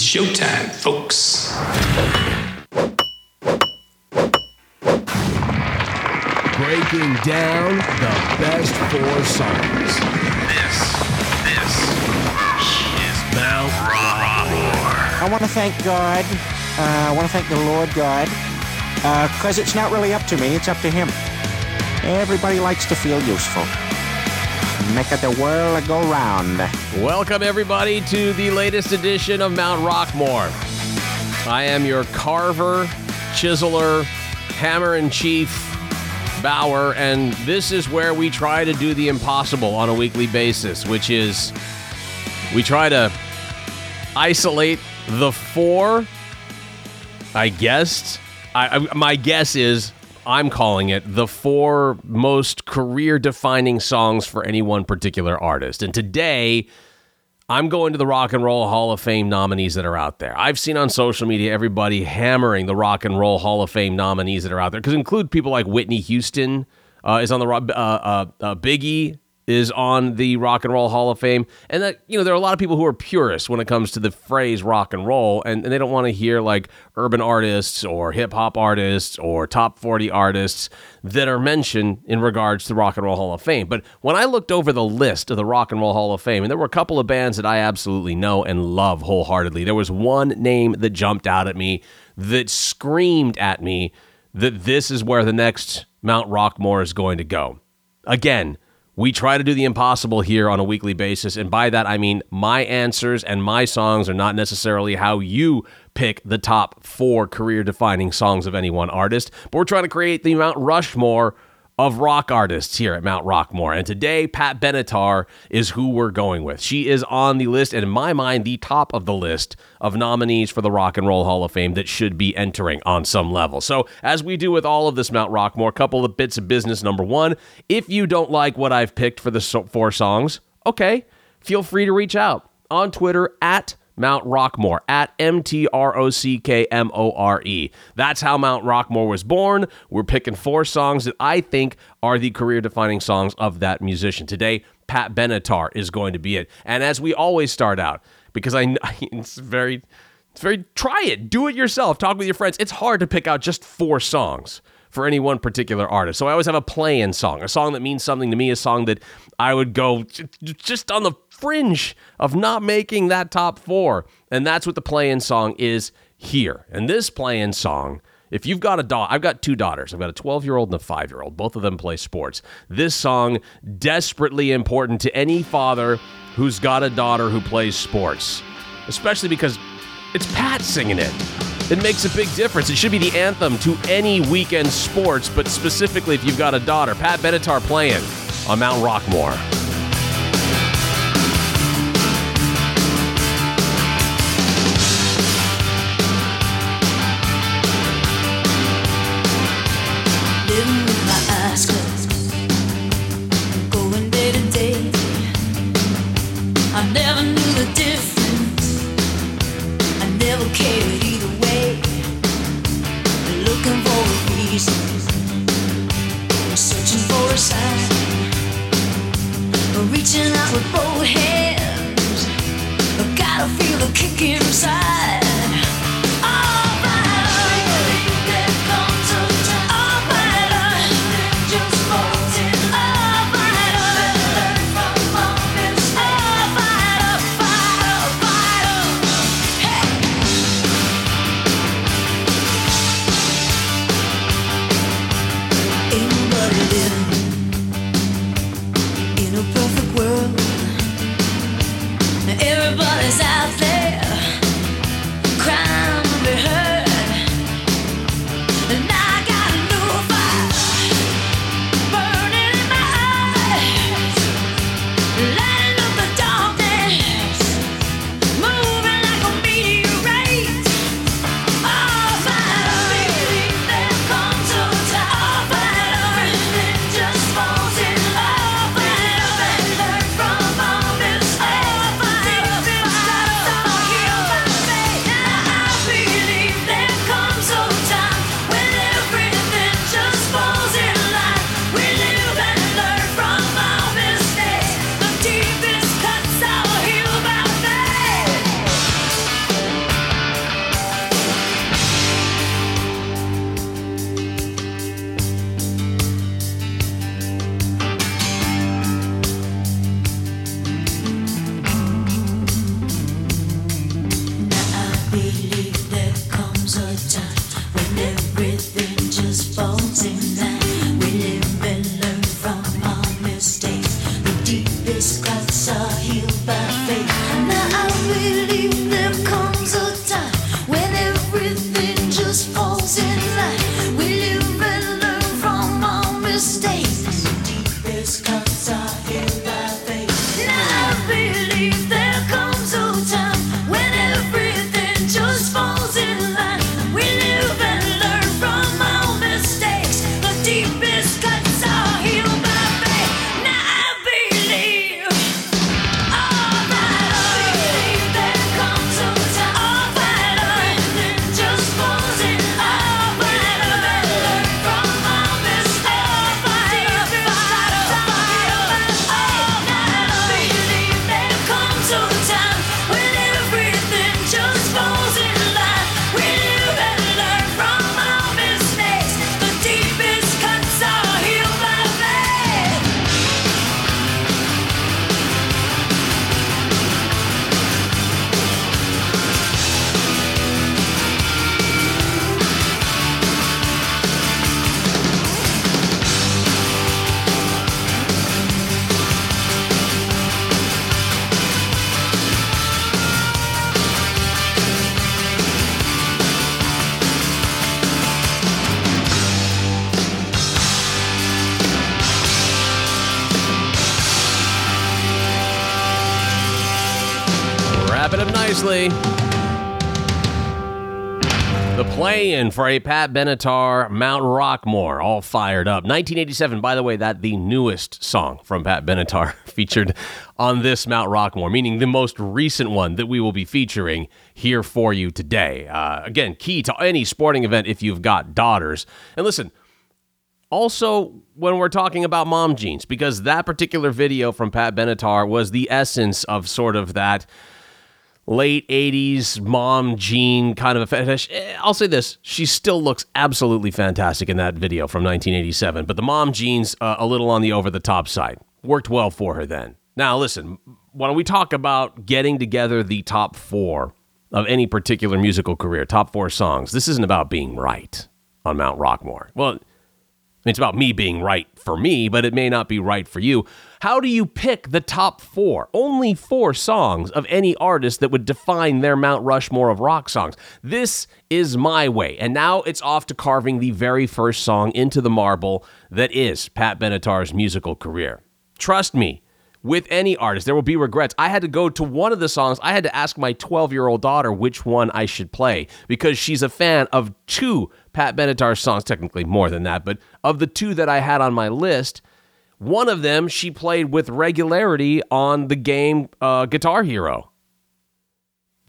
It's showtime, folks. Breaking down the best four songs. This, this is Mount Rockmore. I want to thank God. Uh, I want to thank the Lord God. Because it's not really up to me, it's up to Him. Everybody likes to feel useful. Make the world go round. Welcome, everybody, to the latest edition of Mount Rockmore. I am your carver, chiseler, hammer in chief, Bower, and this is where we try to do the impossible on a weekly basis, which is we try to isolate the four, I guess. I, I, my guess is I'm calling it the four most career defining songs for any one particular artist. And today, I'm going to the Rock and Roll Hall of Fame nominees that are out there. I've seen on social media everybody hammering the Rock and Roll Hall of Fame nominees that are out there, because include people like Whitney Houston uh, is on the uh, uh, uh, Biggie is on the Rock and Roll Hall of Fame, and that you know there are a lot of people who are purists when it comes to the phrase rock and roll, and, and they don't want to hear like urban artists or hip hop artists or top forty artists that are mentioned in regards to the Rock and Roll Hall of Fame. But when I looked over the list of the Rock and Roll Hall of Fame, and there were a couple of bands that I absolutely know and love wholeheartedly, there was one name that jumped out at me that screamed at me that this is where the next Mount Rockmore is going to go. Again we try to do the impossible here on a weekly basis. And by that, I mean my answers and my songs are not necessarily how you pick the top four career defining songs of any one artist, but we're trying to create the Mount Rushmore of rock artists here at Mount Rockmore. And today, Pat Benatar is who we're going with. She is on the list, and in my mind, the top of the list of nominees for the Rock and Roll Hall of Fame that should be entering on some level. So, as we do with all of this Mount Rockmore, a couple of bits of business. Number one, if you don't like what I've picked for the four songs, okay, feel free to reach out on Twitter at Mount Rockmore at M T R O C K M O R E. That's how Mount Rockmore was born. We're picking four songs that I think are the career defining songs of that musician. Today, Pat Benatar is going to be it. And as we always start out, because I it's very it's very try it, do it yourself, talk with your friends. It's hard to pick out just four songs for any one particular artist. So I always have a play-in song, a song that means something to me, a song that I would go just on the fringe of not making that top four. And that's what the play-in song is here. And this play-in song, if you've got a daughter, I've got two daughters. I've got a 12 year old and a five year old. Both of them play sports. This song, desperately important to any father who's got a daughter who plays sports, especially because it's Pat singing it. It makes a big difference. It should be the anthem to any weekend sports, but specifically if you've got a daughter. Pat Benatar playing on Mount Rockmore. Nicely. The play-in for a Pat Benatar Mount Rockmore, all fired up. 1987, by the way, that the newest song from Pat Benatar featured on this Mount Rockmore, meaning the most recent one that we will be featuring here for you today. Uh, again, key to any sporting event if you've got daughters. And listen, also when we're talking about mom jeans, because that particular video from Pat Benatar was the essence of sort of that late 80s mom jean kind of a fetish. I'll say this, she still looks absolutely fantastic in that video from 1987, but the mom jeans uh, a little on the over the top side. Worked well for her then. Now, listen, when we talk about getting together the top four of any particular musical career, top four songs, this isn't about being right on Mount Rockmore. Well, it's about me being right for me, but it may not be right for you. How do you pick the top four? Only four songs of any artist that would define their Mount Rushmore of rock songs. This is my way. And now it's off to carving the very first song into the marble that is Pat Benatar's musical career. Trust me, with any artist, there will be regrets. I had to go to one of the songs. I had to ask my 12 year old daughter which one I should play because she's a fan of two Pat Benatar songs, technically more than that, but of the two that I had on my list, one of them she played with regularity on the game uh, Guitar Hero.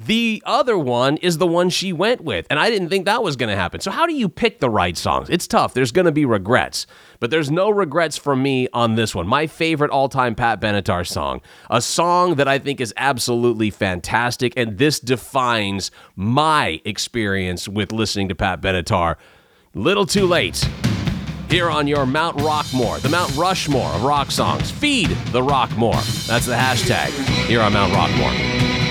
The other one is the one she went with, and I didn't think that was going to happen. So, how do you pick the right songs? It's tough. There's going to be regrets, but there's no regrets from me on this one. My favorite all time Pat Benatar song, a song that I think is absolutely fantastic, and this defines my experience with listening to Pat Benatar. Little too late. Here on your Mount Rockmore, the Mount Rushmore of rock songs. Feed the Rockmore. That's the hashtag here on Mount Rockmore.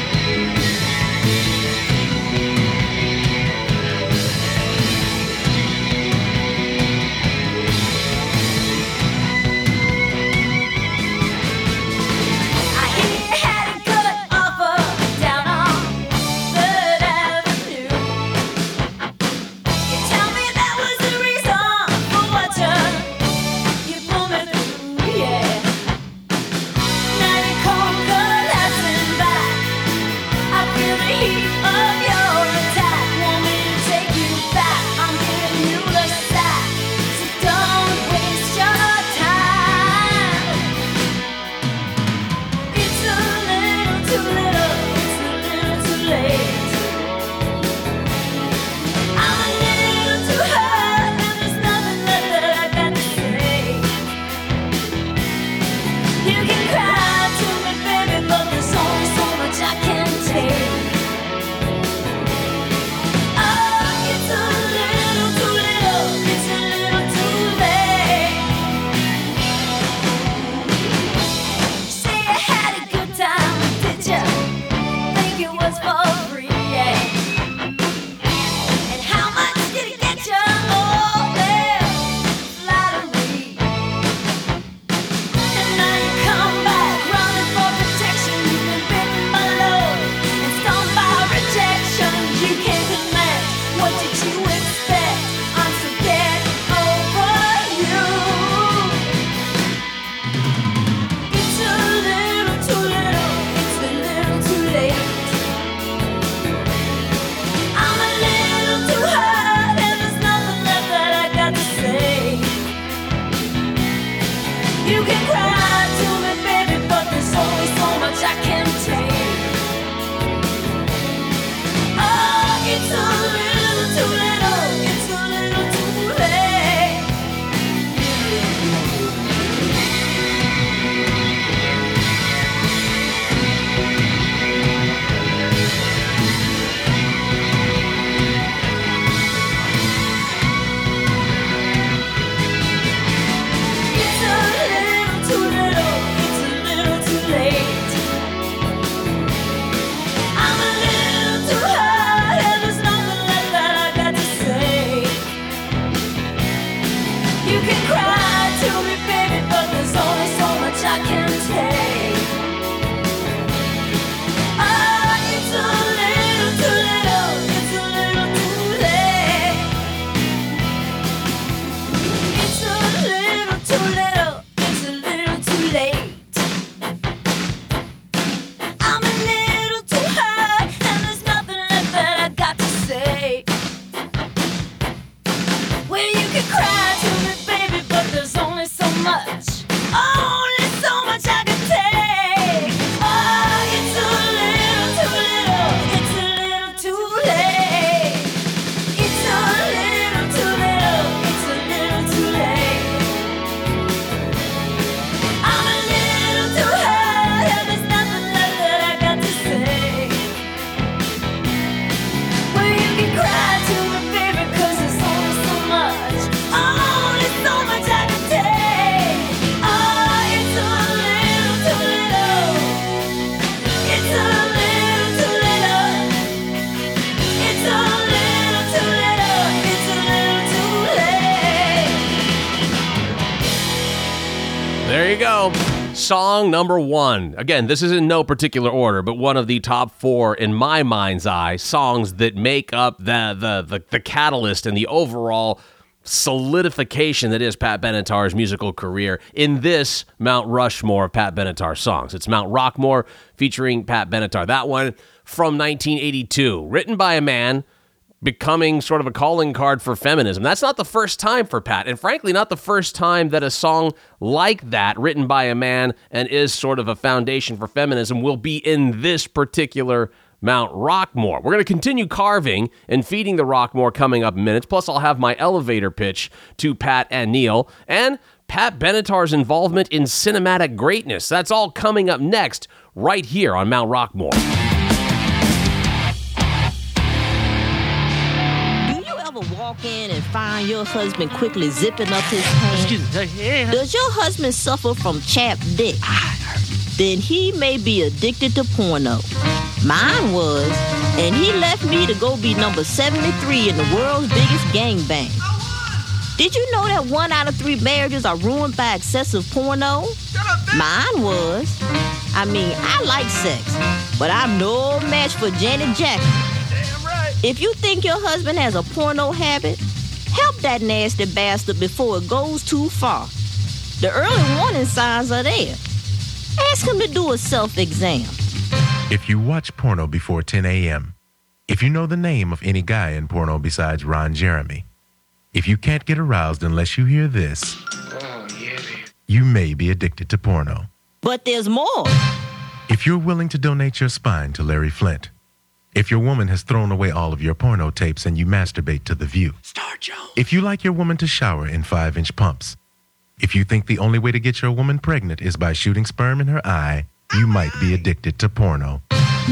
Song number one. Again, this is in no particular order, but one of the top four in my mind's eye songs that make up the the the, the catalyst and the overall solidification that is Pat Benatar's musical career in this Mount Rushmore of Pat Benatar songs. It's Mount Rockmore featuring Pat Benatar. That one from 1982, written by a man becoming sort of a calling card for feminism. That's not the first time for Pat, and frankly, not the first time that a song like that, written by a man and is sort of a foundation for feminism, will be in this particular Mount Rockmore. We're going to continue carving and feeding the Rockmore coming up in minutes. Plus, I'll have my elevator pitch to Pat and Neil and Pat Benatar's involvement in cinematic greatness. That's all coming up next, right here on Mount Rockmore. Find your husband quickly zipping up his pants? Does your husband suffer from chapped dick? Then he may be addicted to porno. Mine was, and he left me to go be number 73 in the world's biggest gangbang. Did you know that one out of three marriages are ruined by excessive porno? Mine was. I mean, I like sex, but I'm no match for Janet Jackson. If you think your husband has a porno habit, help that nasty bastard before it goes too far. The early warning signs are there. Ask him to do a self exam. If you watch porno before 10 a.m., if you know the name of any guy in porno besides Ron Jeremy, if you can't get aroused unless you hear this, you may be addicted to porno. But there's more. If you're willing to donate your spine to Larry Flynt, if your woman has thrown away all of your porno tapes and you masturbate to the view, Star Jones. if you like your woman to shower in five inch pumps, if you think the only way to get your woman pregnant is by shooting sperm in her eye, you might be addicted to porno.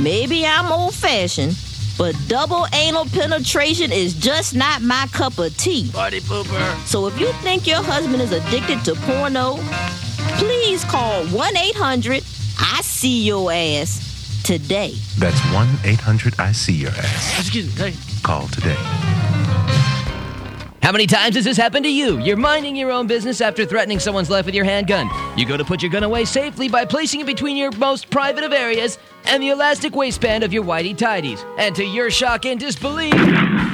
Maybe I'm old fashioned, but double anal penetration is just not my cup of tea. Party pooper. So if you think your husband is addicted to porno, please call 1 800 I See Your Ass today. That's 1 800 I See Your Ass. Call today. How many times has this happened to you? You're minding your own business after threatening someone's life with your handgun. You go to put your gun away safely by placing it between your most private of areas and the elastic waistband of your whitey tidies. And to your shock and disbelief,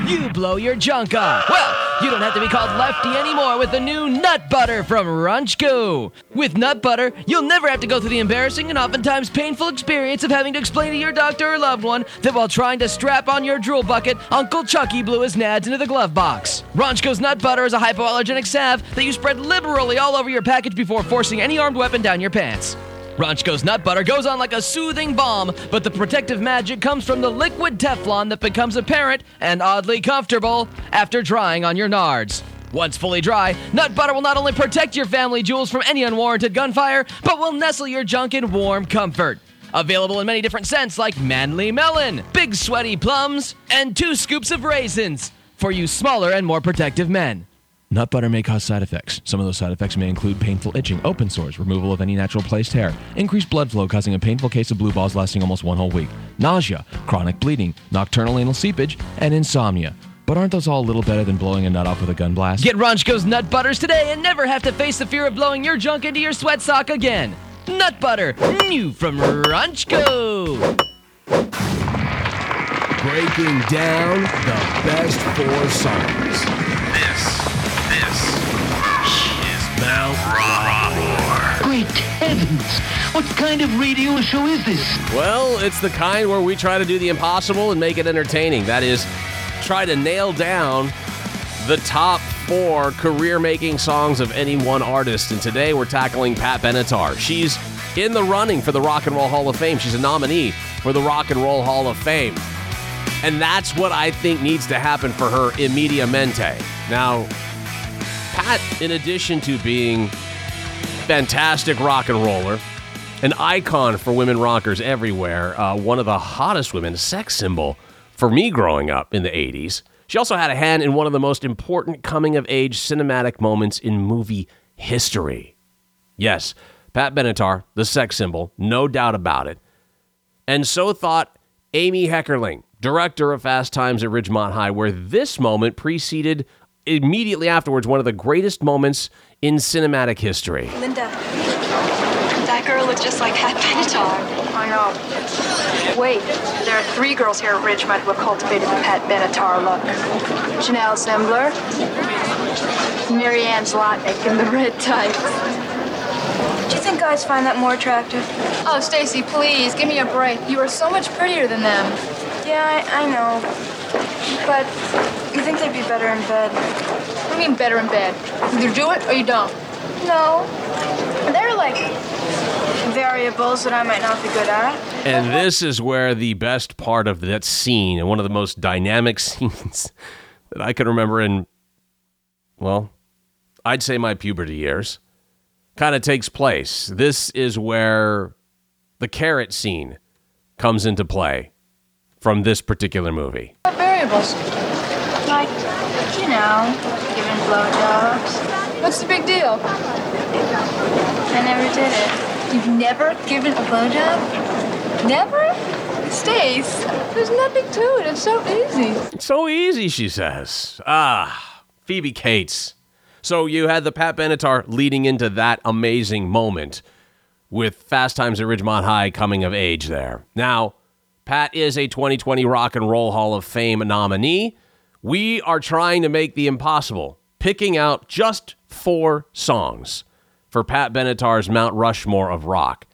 you blow your junk off. Well, you don't have to be called lefty anymore with the new nut butter from Runchko. With nut butter, you'll never have to go through the embarrassing and oftentimes painful experience of having to explain to your doctor or loved one that while trying to strap on your drool bucket, Uncle Chucky blew his nads into the glove box. Ronchko's nut butter is a hypoallergenic salve that you spread liberally all over your package before forcing any armed weapon down your pants. Ronchko's nut butter goes on like a soothing balm, but the protective magic comes from the liquid Teflon that becomes apparent and oddly comfortable after drying on your nards. Once fully dry, nut butter will not only protect your family jewels from any unwarranted gunfire, but will nestle your junk in warm comfort. Available in many different scents like manly melon, big sweaty plums, and two scoops of raisins for you smaller and more protective men. Nut butter may cause side effects. Some of those side effects may include painful itching, open sores, removal of any natural placed hair, increased blood flow causing a painful case of blue balls lasting almost one whole week, nausea, chronic bleeding, nocturnal anal seepage, and insomnia. But aren't those all a little better than blowing a nut off with a gun blast? Get Ronchko's Nut Butters today and never have to face the fear of blowing your junk into your sweat sock again. Nut Butter, new from Ronchko. Breaking down the best four songs. This, this Mount Rockmore. Great heavens! What kind of radio show is this? Well, it's the kind where we try to do the impossible and make it entertaining. That is, try to nail down the top four career making songs of any one artist. And today we're tackling Pat Benatar. She's in the running for the Rock and Roll Hall of Fame. She's a nominee for the Rock and Roll Hall of Fame. And that's what I think needs to happen for her immediamente. Now, Pat, in addition to being fantastic rock and roller, an icon for women rockers everywhere, uh, one of the hottest women, sex symbol for me growing up in the 80s. She also had a hand in one of the most important coming of age cinematic moments in movie history. Yes, Pat Benatar, the sex symbol, no doubt about it. And so thought Amy Heckerling, director of Fast Times at Ridgemont High, where this moment preceded immediately afterwards one of the greatest moments in cinematic history. Linda, that girl look just like Pat Benatar? I know. Wait, there are three girls here at Ridgemont who have cultivated the Pat Benatar look. Janelle Zembler, Marianne Zlotnick in the red tights. Do you think guys find that more attractive? Oh, Stacy, please, give me a break. You are so much prettier than them. Yeah, I, I know. But you think they'd be better in bed? What do you mean better in bed? Either do it or you don't. No. They're like variables that I might not be good at. And this is where the best part of that scene and one of the most dynamic scenes that I can remember in, well, I'd say my puberty years, kind of takes place. This is where the carrot scene comes into play from this particular movie. What variables? Like, you know, giving blowjobs. What's the big deal? I never did it. You've never given a blowjob? Never? Stace, there's nothing to it. It's so easy. It's so easy, she says. Ah, Phoebe Cates. So you had the Pat Benatar leading into that amazing moment with Fast Times at Ridgemont High coming of age there. Now, Pat is a 2020 Rock and Roll Hall of Fame nominee. We are trying to make the impossible, picking out just four songs for Pat Benatar's Mount Rushmore of rock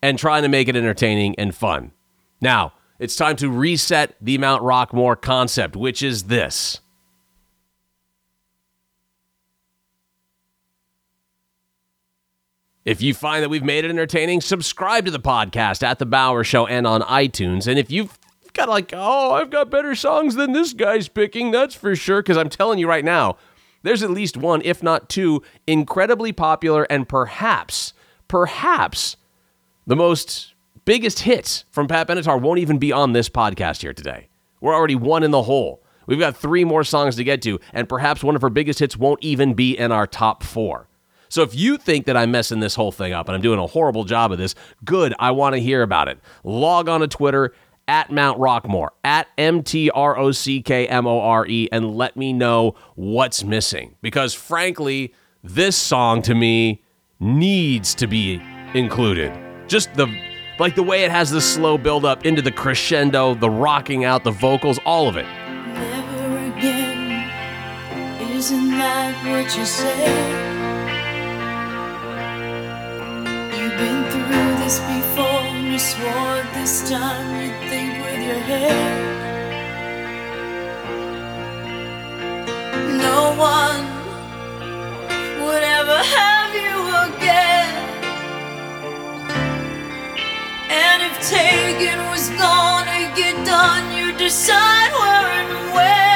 and trying to make it entertaining and fun. Now, it's time to reset the Mount Rockmore concept, which is this. If you find that we've made it entertaining, subscribe to the podcast at The Bower Show and on iTunes. And if you've got like, oh, I've got better songs than this guy's picking, that's for sure. Because I'm telling you right now, there's at least one, if not two, incredibly popular and perhaps, perhaps the most biggest hits from Pat Benatar won't even be on this podcast here today. We're already one in the hole. We've got three more songs to get to, and perhaps one of her biggest hits won't even be in our top four. So if you think that I'm messing this whole thing up and I'm doing a horrible job of this, good. I want to hear about it. Log on to Twitter at Mount Rockmore, at M T R O C K M O R E, and let me know what's missing. Because frankly, this song to me needs to be included. Just the like the way it has the slow build up into the crescendo, the rocking out, the vocals, all of it. Never again. Isn't that what you say? You've been through this before. You swore this time you'd think with your head. No one would ever have you again. And if taken was gonna get done, you decide where and when.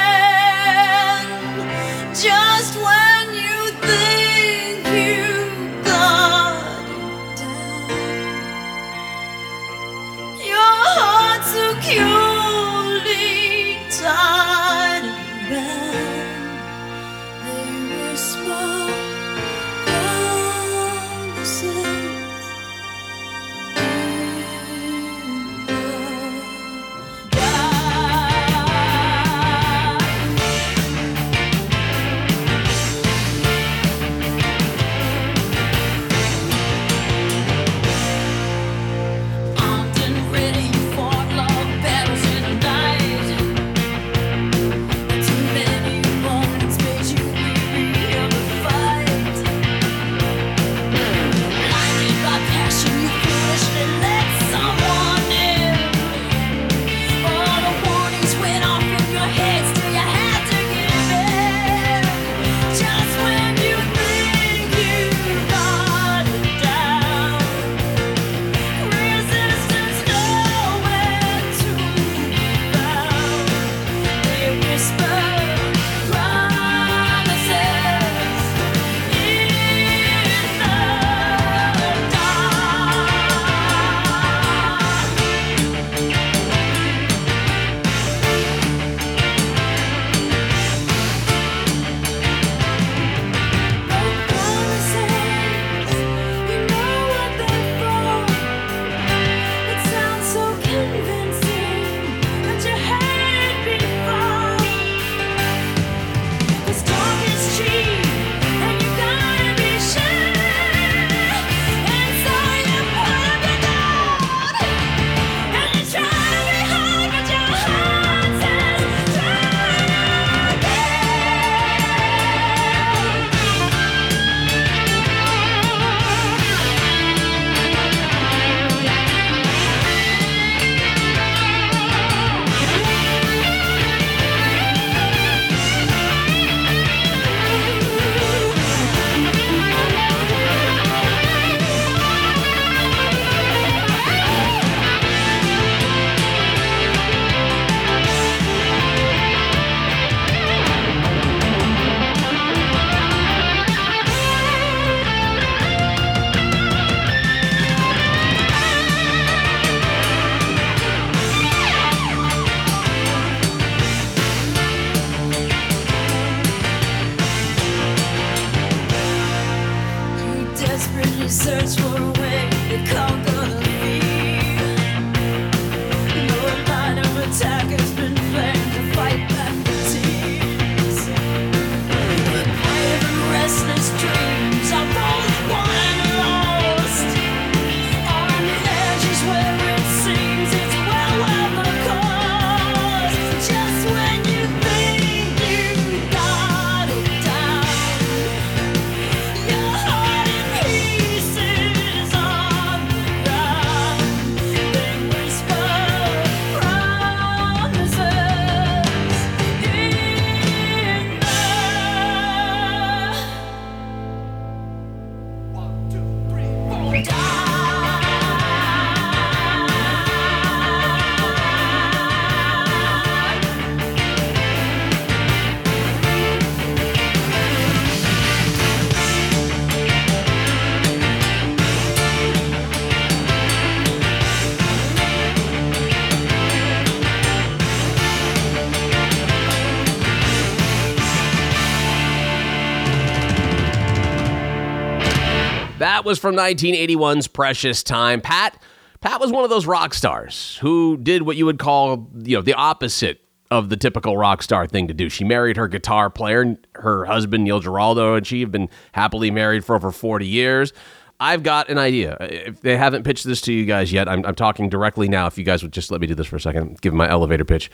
Was from 1981's Precious Time. Pat, Pat was one of those rock stars who did what you would call, you know, the opposite of the typical rock star thing to do. She married her guitar player, her husband Neil Giraldo, and she have been happily married for over 40 years. I've got an idea. If they haven't pitched this to you guys yet, I'm, I'm talking directly now. If you guys would just let me do this for a second, give my elevator pitch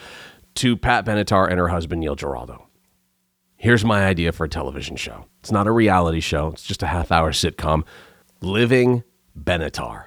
to Pat Benatar and her husband Neil Giraldo. Here's my idea for a television show. It's not a reality show, it's just a half hour sitcom. Living Benatar.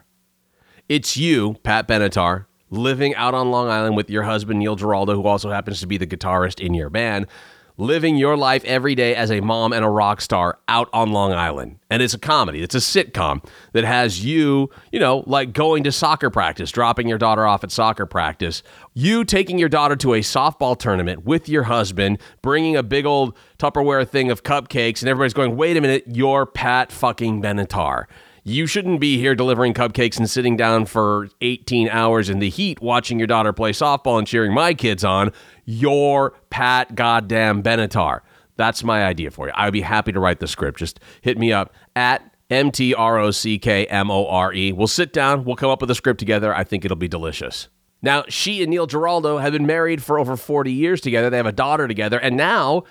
It's you, Pat Benatar, living out on Long Island with your husband, Neil Giraldo, who also happens to be the guitarist in your band, living your life every day as a mom and a rock star out on Long Island. And it's a comedy, it's a sitcom that has you, you know, like going to soccer practice, dropping your daughter off at soccer practice, you taking your daughter to a softball tournament with your husband, bringing a big old Tupperware thing of cupcakes, and everybody's going, wait a minute, you're Pat fucking Benatar. You shouldn't be here delivering cupcakes and sitting down for 18 hours in the heat watching your daughter play softball and cheering my kids on. You're Pat Goddamn Benatar. That's my idea for you. I'd be happy to write the script. Just hit me up at M T R O C K M O R E. We'll sit down, we'll come up with a script together. I think it'll be delicious. Now, she and Neil Giraldo have been married for over 40 years together. They have a daughter together, and now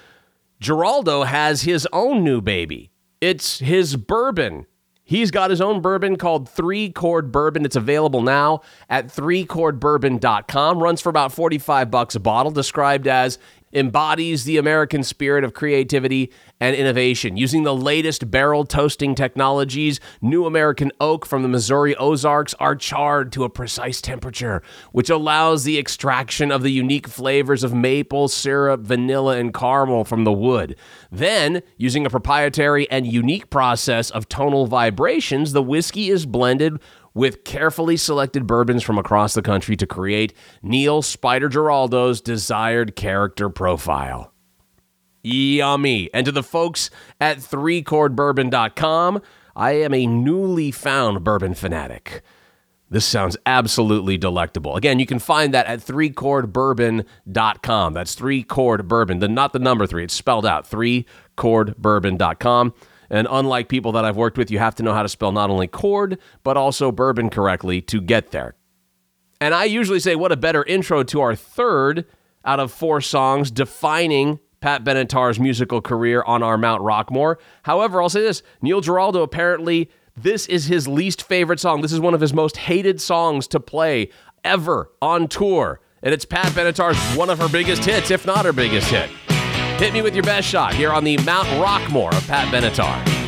Giraldo has his own new baby. It's his bourbon. He's got his own bourbon called Three Chord Bourbon. It's available now at threechordbourbon.com. Runs for about 45 bucks a bottle, described as embodies the American spirit of creativity and innovation. Using the latest barrel toasting technologies, new American oak from the Missouri Ozarks are charred to a precise temperature, which allows the extraction of the unique flavors of maple, syrup, vanilla, and caramel from the wood. Then, using a proprietary and unique process of tonal vibrations, the whiskey is blended with carefully selected bourbons from across the country to create Neil Spider Giraldo's desired character profile. Yummy. And to the folks at threechordbourbon.com, I am a newly found bourbon fanatic. This sounds absolutely delectable. Again, you can find that at threechordbourbon.com. That's three chord bourbon, the, not the number three, it's spelled out, threechordbourbon.com. And unlike people that I've worked with, you have to know how to spell not only chord, but also bourbon correctly to get there. And I usually say, what a better intro to our third out of four songs defining Pat Benatar's musical career on our Mount Rockmore. However, I'll say this Neil Giraldo apparently, this is his least favorite song. This is one of his most hated songs to play ever on tour. And it's Pat Benatar's one of her biggest hits, if not her biggest hit. Hit me with your best shot here on the Mount Rockmore of Pat Benatar.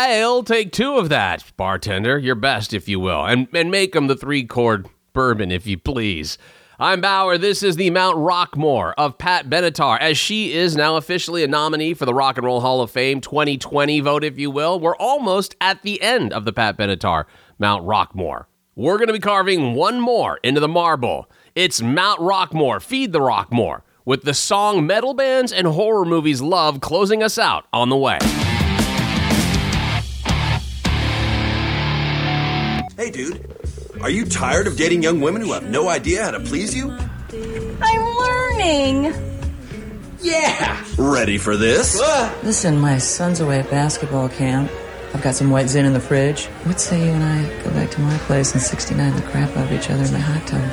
I'll take two of that, bartender. Your best, if you will. And, and make them the three chord bourbon, if you please. I'm Bower. This is the Mount Rockmore of Pat Benatar, as she is now officially a nominee for the Rock and Roll Hall of Fame 2020 vote, if you will. We're almost at the end of the Pat Benatar Mount Rockmore. We're going to be carving one more into the marble. It's Mount Rockmore, Feed the Rockmore, with the song metal bands and horror movies love closing us out on the way. Dude. Are you tired of dating young women who have no idea how to please you? I'm learning. Yeah! Ready for this? Listen, my son's away at basketball camp. I've got some white zin in the fridge. What say you and I go back to my place and 69 the crap out of each other in my hot tub?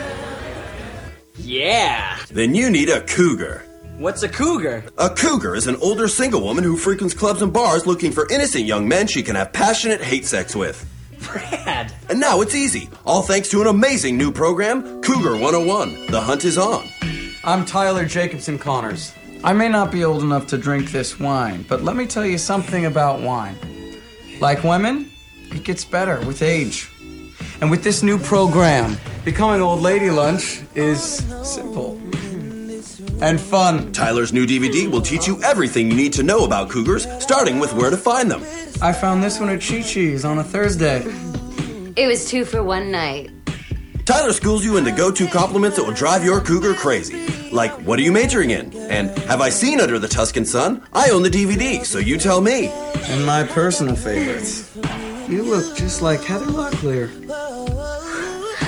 Yeah! Then you need a cougar. What's a cougar? A cougar is an older single woman who frequents clubs and bars looking for innocent young men she can have passionate hate sex with. Brad. And now it's easy, all thanks to an amazing new program, Cougar 101. The hunt is on. I'm Tyler Jacobson Connors. I may not be old enough to drink this wine, but let me tell you something about wine. Like women, it gets better with age. And with this new program, becoming old lady lunch is simple and fun. Tyler's new DVD will teach you everything you need to know about cougars, starting with where to find them. I found this one at Chi Chi's on a Thursday. It was two for one night. Tyler schools you into go to compliments that will drive your cougar crazy. Like, what are you majoring in? And have I seen Under the Tuscan Sun? I own the DVD, so you tell me. And my personal favorites. You look just like Heather Locklear.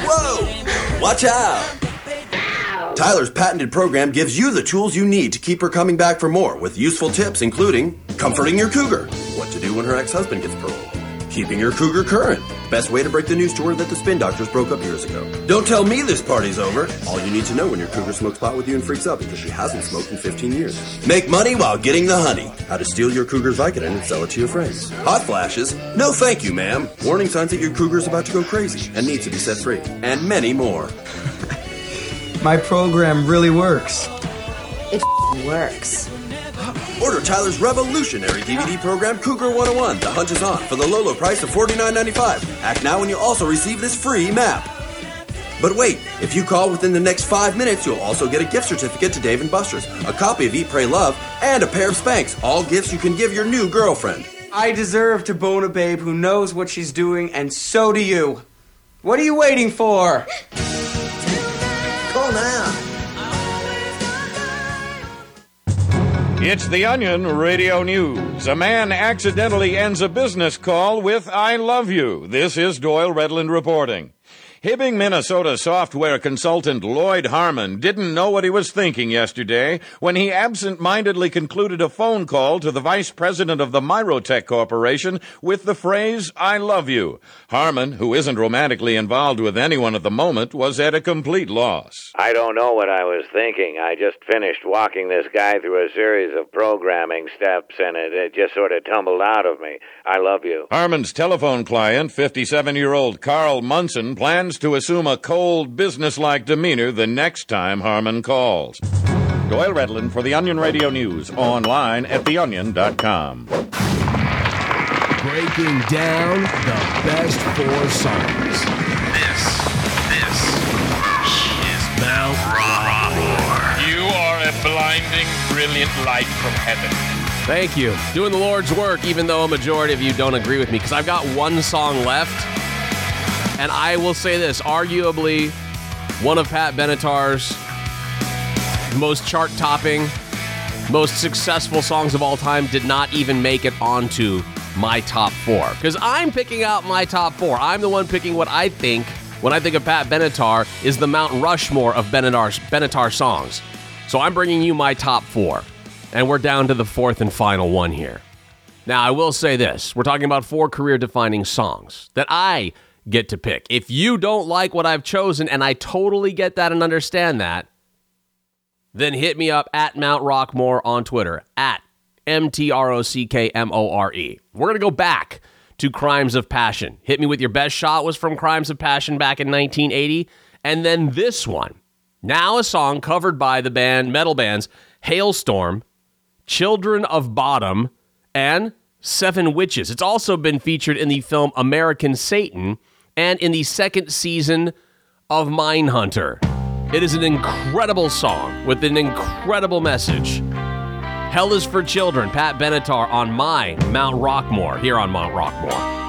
Whoa! Watch out! Tyler's patented program gives you the tools you need to keep her coming back for more with useful tips including comforting your cougar, what to do when her ex-husband gets paroled, keeping your cougar current, best way to break the news to her that the spin doctors broke up years ago. Don't tell me this party's over. All you need to know when your cougar smokes pot with you and freaks out because she hasn't smoked in 15 years. Make money while getting the honey. How to steal your cougar's Vicodin and sell it to your friends. Hot flashes. No thank you, ma'am. Warning signs that your cougar's about to go crazy and needs to be set free. And many more. My program really works. It works. Order Tyler's revolutionary DVD program, Cougar 101. The hunt is on for the low, low price of $49.95. Act now and you'll also receive this free map. But wait, if you call within the next five minutes, you'll also get a gift certificate to Dave & Buster's, a copy of Eat, Pray, Love, and a pair of Spanx. All gifts you can give your new girlfriend. I deserve to bone a babe who knows what she's doing, and so do you. What are you waiting for? Call now. It's the Onion Radio News. A man accidentally ends a business call with I love you. This is Doyle Redland reporting. Hibbing, Minnesota software consultant Lloyd Harmon didn't know what he was thinking yesterday when he absent-mindedly concluded a phone call to the vice president of the Myrotech Corporation with the phrase, I love you. Harmon, who isn't romantically involved with anyone at the moment, was at a complete loss. I don't know what I was thinking. I just finished walking this guy through a series of programming steps and it, it just sort of tumbled out of me. I love you. Harmon's telephone client, 57-year-old Carl Munson, plans to assume a cold, businesslike demeanor the next time Harmon calls. Doyle Redland for the Onion Radio News, online at theonion.com. Breaking down the best four songs. This, this is Mount Rockmore. You are a blinding, brilliant light from heaven. Thank you. Doing the Lord's work, even though a majority of you don't agree with me, because I've got one song left. And I will say this arguably, one of Pat Benatar's most chart topping, most successful songs of all time did not even make it onto my top four. Because I'm picking out my top four. I'm the one picking what I think, when I think of Pat Benatar, is the Mount Rushmore of Benatar's, Benatar songs. So I'm bringing you my top four. And we're down to the fourth and final one here. Now, I will say this we're talking about four career defining songs that I get to pick. If you don't like what I've chosen, and I totally get that and understand that, then hit me up at Mount Rockmore on Twitter at M T R O C K M O R E. We're going to go back to Crimes of Passion. Hit Me With Your Best Shot was from Crimes of Passion back in 1980. And then this one, now a song covered by the band, metal bands, Halestorm, Children of Bodom, and Seven Witches. It's also been featured in the film American Satan and in the second season of Mindhunter, It is an incredible song with an incredible message. Hell is for Children, Pat Benatar on my Mount Rockmore, here on Mount Rockmore.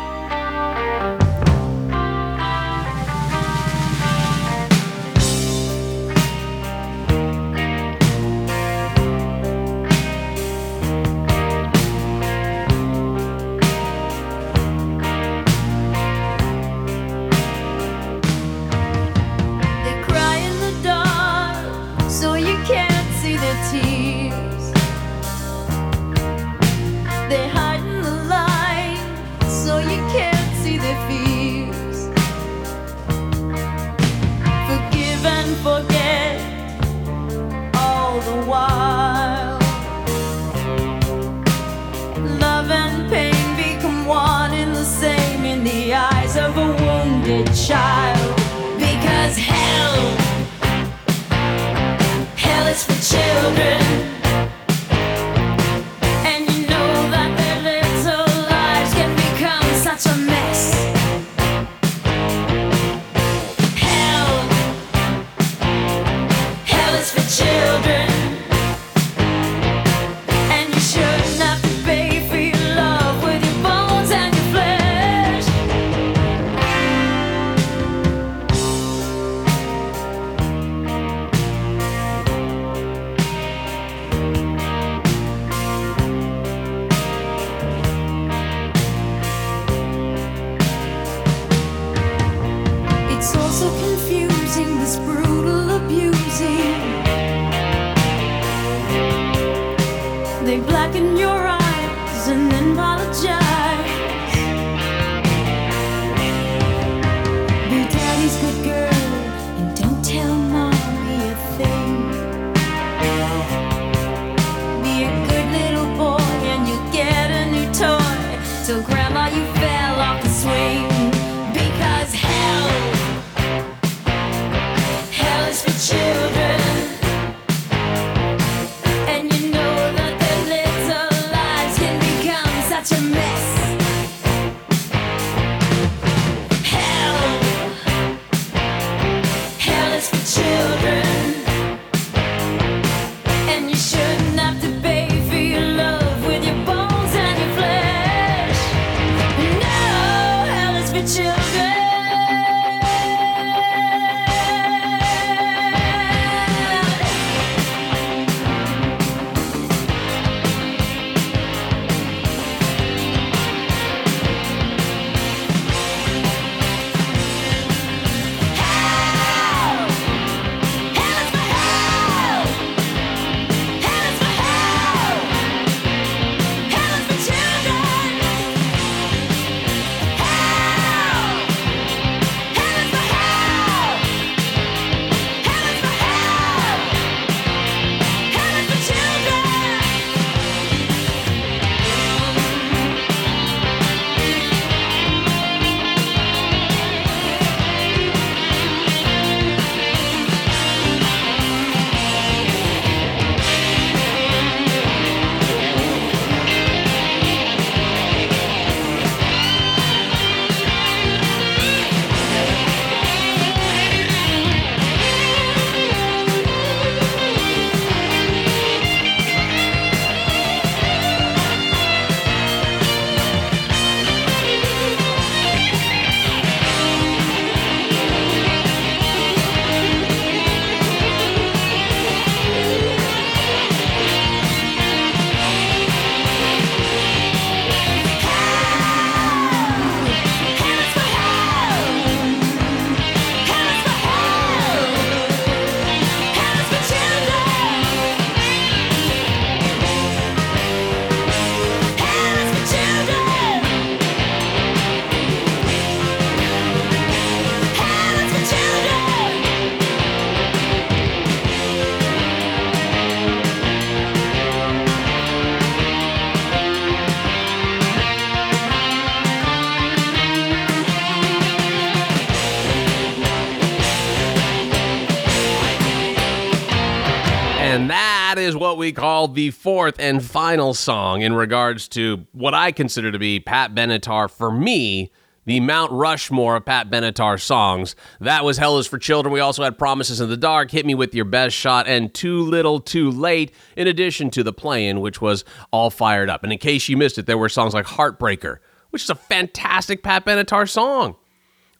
What we call the fourth and final song in regards to what I consider to be Pat Benatar for me. The Mount Rushmore of Pat Benatar songs. That was Hell is for Children. We also had Promises in the Dark, Hit Me With Your Best Shot, and Too Little Too Late, in addition to The Play-In, which was all fired up. And in case you missed it, there were songs like Heartbreaker, which is a fantastic Pat Benatar song.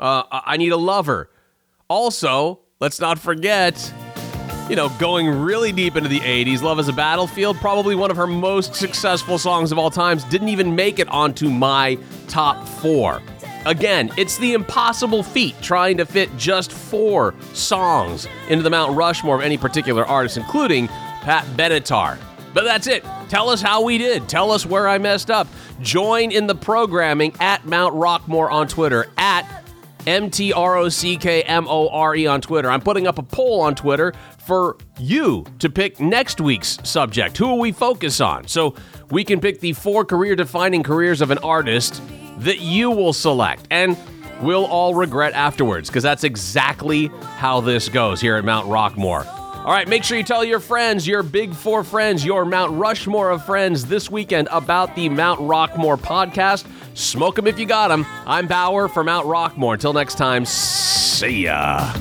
Uh, I Need a Lover. Also, let's not forget, you know, going really deep into the 80s, Love is a Battlefield, probably one of her most successful songs of all times, didn't even make it onto my top four. Again, it's the impossible feat trying to fit just four songs into the Mount Rushmore of any particular artist, including Pat Benatar. But that's it. Tell us how we did. Tell us where I messed up. Join in the programming at Mount Rockmore on Twitter, at M T R O C K M O R E on Twitter. I'm putting up a poll on Twitter for you to pick next week's subject. Who will we focus on? So we can pick the four career defining careers of an artist that you will select. And we'll all regret afterwards because that's exactly how this goes here at Mount Rockmore. All right, make sure you tell your friends, your big four friends, your Mount Rushmore of friends this weekend about the Mount Rockmore podcast. Smoke them if you got them. I'm Bower for Mount Rockmore. Until next time, see ya.